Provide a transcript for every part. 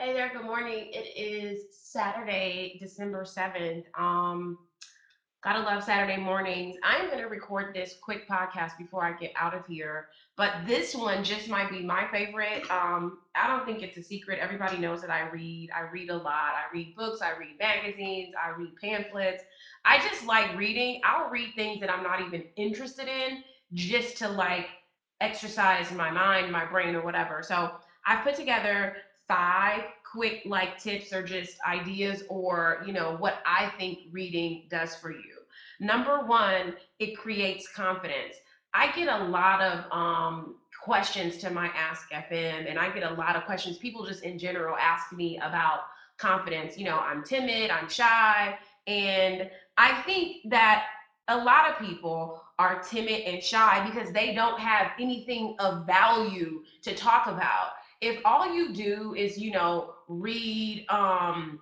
Hey there, good morning. It is Saturday, December 7th. Um, gotta love Saturday mornings. I'm gonna record this quick podcast before I get out of here, but this one just might be my favorite. Um, I don't think it's a secret. Everybody knows that I read. I read a lot. I read books, I read magazines, I read pamphlets. I just like reading. I'll read things that I'm not even interested in just to like exercise my mind, my brain, or whatever. So I've put together five quick like tips or just ideas or you know what I think reading does for you. Number one, it creates confidence. I get a lot of um, questions to my Ask FM, and I get a lot of questions. People just in general ask me about confidence. You know, I'm timid, I'm shy, and I think that a lot of people are timid and shy because they don't have anything of value to talk about if all you do is, you know, read um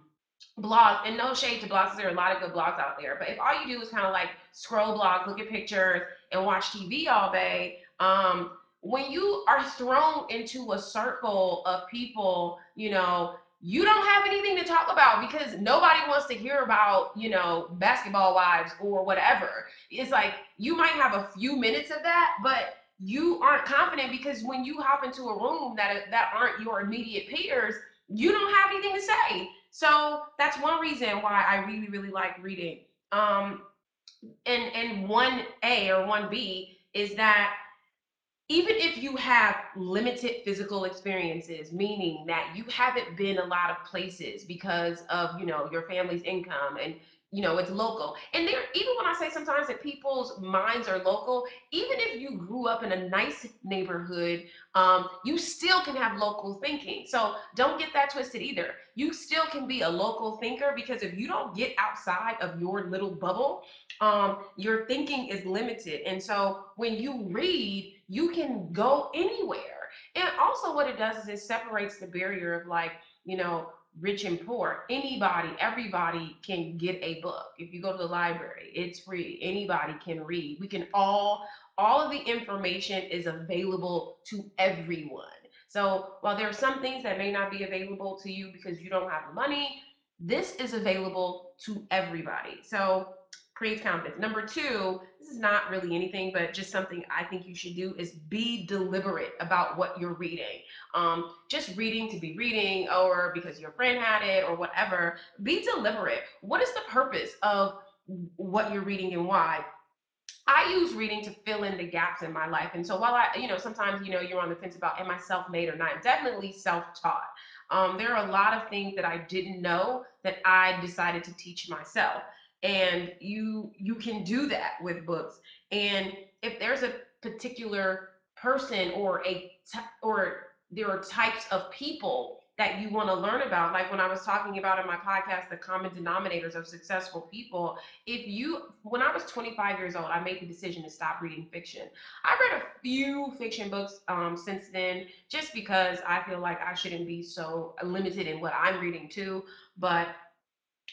blogs, and no shade to blogs, there are a lot of good blogs out there, but if all you do is kind of like scroll blogs, look at pictures, and watch TV all day, um, when you are thrown into a circle of people, you know, you don't have anything to talk about because nobody wants to hear about, you know, basketball wives or whatever. It's like you might have a few minutes of that, but you aren't confident because when you hop into a room that that aren't your immediate peers, you don't have anything to say. So that's one reason why I really, really like reading. Um, and and one A or one B is that even if you have limited physical experiences meaning that you haven't been a lot of places because of you know your family's income and you know it's local and there even when i say sometimes that people's minds are local even if you grew up in a nice neighborhood um, you still can have local thinking so don't get that twisted either you still can be a local thinker because if you don't get outside of your little bubble um, your thinking is limited. And so when you read, you can go anywhere. And also, what it does is it separates the barrier of like, you know, rich and poor. Anybody, everybody can get a book. If you go to the library, it's free. Anybody can read. We can all, all of the information is available to everyone. So while there are some things that may not be available to you because you don't have the money, this is available to everybody. So creates confidence. Number two, this is not really anything, but just something I think you should do is be deliberate about what you're reading. Um, just reading to be reading or because your friend had it or whatever. Be deliberate. What is the purpose of what you're reading and why? I use reading to fill in the gaps in my life. And so while I, you know, sometimes, you know, you're on the fence about am I self-made or not, I'm definitely self-taught. Um, there are a lot of things that I didn't know that I decided to teach myself. And you you can do that with books. And if there's a particular person or a or there are types of people that you want to learn about, like when I was talking about in my podcast, the common denominators of successful people, if you when i was 25 years old i made the decision to stop reading fiction i read a few fiction books um, since then just because i feel like i shouldn't be so limited in what i'm reading too but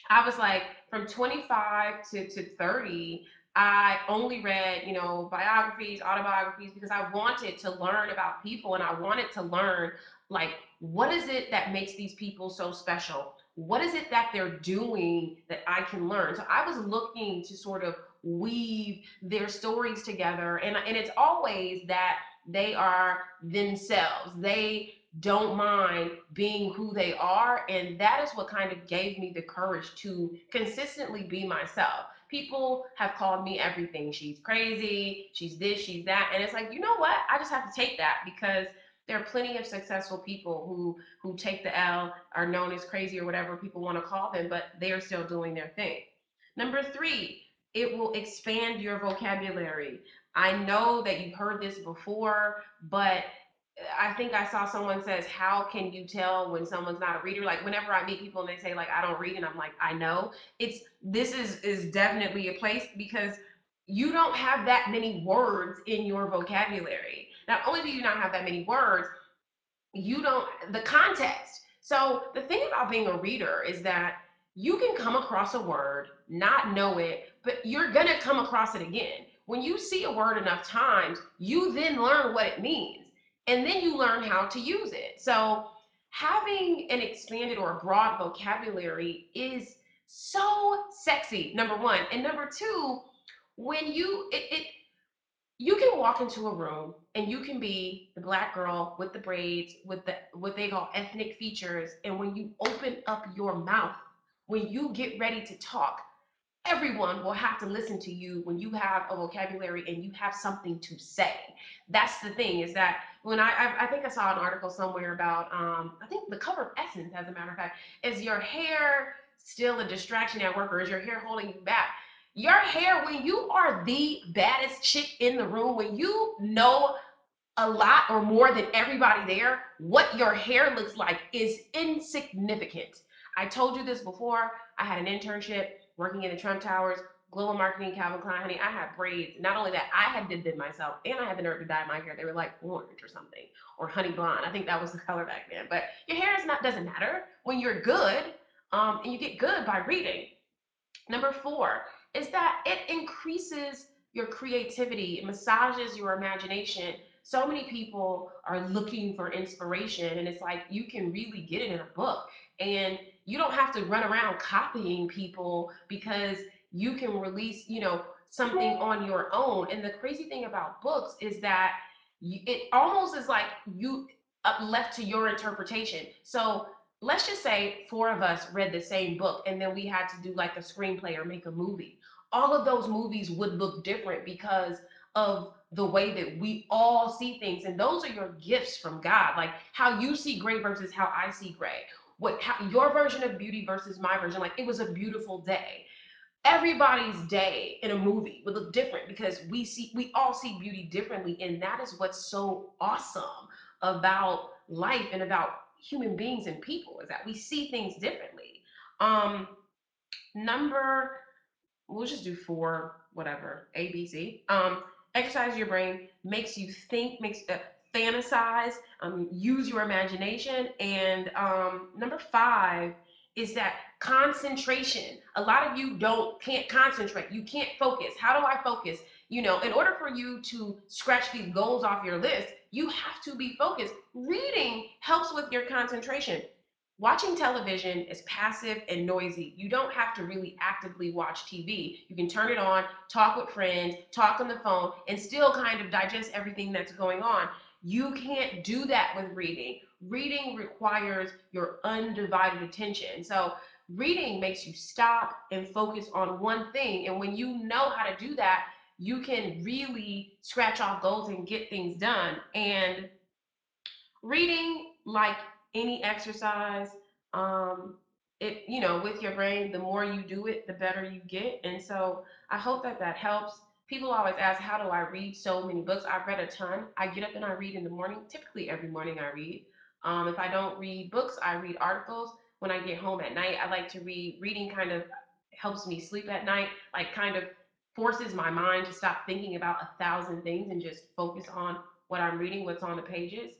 I was like from 25 to, to 30, I only read, you know, biographies, autobiographies, because I wanted to learn about people and I wanted to learn like what is it that makes these people so special? What is it that they're doing that I can learn? So I was looking to sort of weave their stories together. And, and it's always that they are themselves. They don't mind being who they are. And that is what kind of gave me the courage to consistently be myself. People have called me everything. She's crazy, she's this, she's that. And it's like, you know what? I just have to take that because there are plenty of successful people who who take the L, are known as crazy or whatever people want to call them, but they are still doing their thing. Number three, it will expand your vocabulary. I know that you've heard this before, but I think I saw someone says, "How can you tell when someone's not a reader?" Like whenever I meet people and they say like I don't read, and I'm like, I know. It's this is is definitely a place because you don't have that many words in your vocabulary. Not only do you not have that many words, you don't the context. So the thing about being a reader is that you can come across a word, not know it, but you're gonna come across it again. When you see a word enough times, you then learn what it means and then you learn how to use it. So having an expanded or broad vocabulary is so sexy number one and number two when you it, it you can walk into a room and you can be the black girl with the braids with the what they call ethnic features and when you open up your mouth when you get ready to talk everyone will have to listen to you when you have a vocabulary and you have something to say. That's the thing is that when I, I, I think I saw an article somewhere about, um, I think the cover of Essence, as a matter of fact, is your hair still a distraction at work or is your hair holding you back? Your hair, when you are the baddest chick in the room, when you know a lot or more than everybody there, what your hair looks like is insignificant. I told you this before. I had an internship working in the Trump Towers, global marketing, Calvin Klein, honey. I had braids. Not only that, I had did them myself, and I had the nerve to dye my hair. They were like orange or something, or honey blonde. I think that was the color back then. But your hair is not doesn't matter when you're good, um, and you get good by reading. Number four is that it increases your creativity, it massages your imagination. So many people are looking for inspiration, and it's like you can really get it in a book. And you don't have to run around copying people because you can release, you know, something on your own. And the crazy thing about books is that it almost is like you uh, left to your interpretation. So let's just say four of us read the same book and then we had to do like a screenplay or make a movie. All of those movies would look different because of the way that we all see things. And those are your gifts from God. Like how you see gray versus how I see gray. What how, your version of beauty versus my version. Like it was a beautiful day everybody's day in a movie would look different because we see we all see beauty differently and that is what's so awesome about life and about human beings and people is that we see things differently um number we'll just do four, whatever, A, B, C. Um, exercise your brain makes you think, makes uh, fantasize, um, use your imagination. And um, number five is that concentration. A lot of you don't can't concentrate. You can't focus. How do I focus? You know, in order for you to scratch these goals off your list, you have to be focused. Reading helps with your concentration. Watching television is passive and noisy. You don't have to really actively watch TV. You can turn it on, talk with friends, talk on the phone, and still kind of digest everything that's going on. You can't do that with reading. Reading requires your undivided attention. So, reading makes you stop and focus on one thing. And when you know how to do that, you can really scratch off goals and get things done. And reading like any exercise um it you know with your brain the more you do it the better you get and so i hope that that helps people always ask how do i read so many books i've read a ton i get up and i read in the morning typically every morning i read um, if i don't read books i read articles when i get home at night i like to read reading kind of helps me sleep at night like kind of forces my mind to stop thinking about a thousand things and just focus on what i'm reading what's on the pages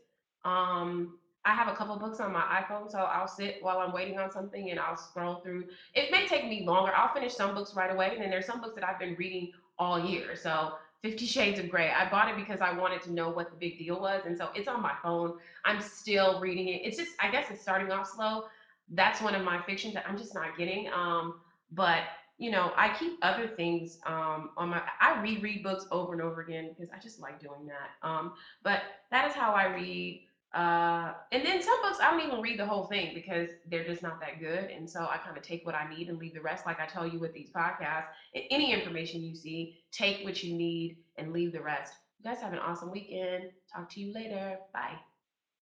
um, I have a couple books on my iPhone, so I'll sit while I'm waiting on something and I'll scroll through. It may take me longer. I'll finish some books right away, and then there's some books that I've been reading all year. So Fifty Shades of Grey, I bought it because I wanted to know what the big deal was, and so it's on my phone. I'm still reading it. It's just, I guess it's starting off slow. That's one of my fictions that I'm just not getting. Um, but you know, I keep other things um, on my. I reread books over and over again because I just like doing that. Um, but that is how I read. Uh, and then some books I don't even read the whole thing because they're just not that good. And so I kind of take what I need and leave the rest. Like I tell you with these podcasts, any information you see, take what you need and leave the rest. You guys have an awesome weekend. Talk to you later. Bye.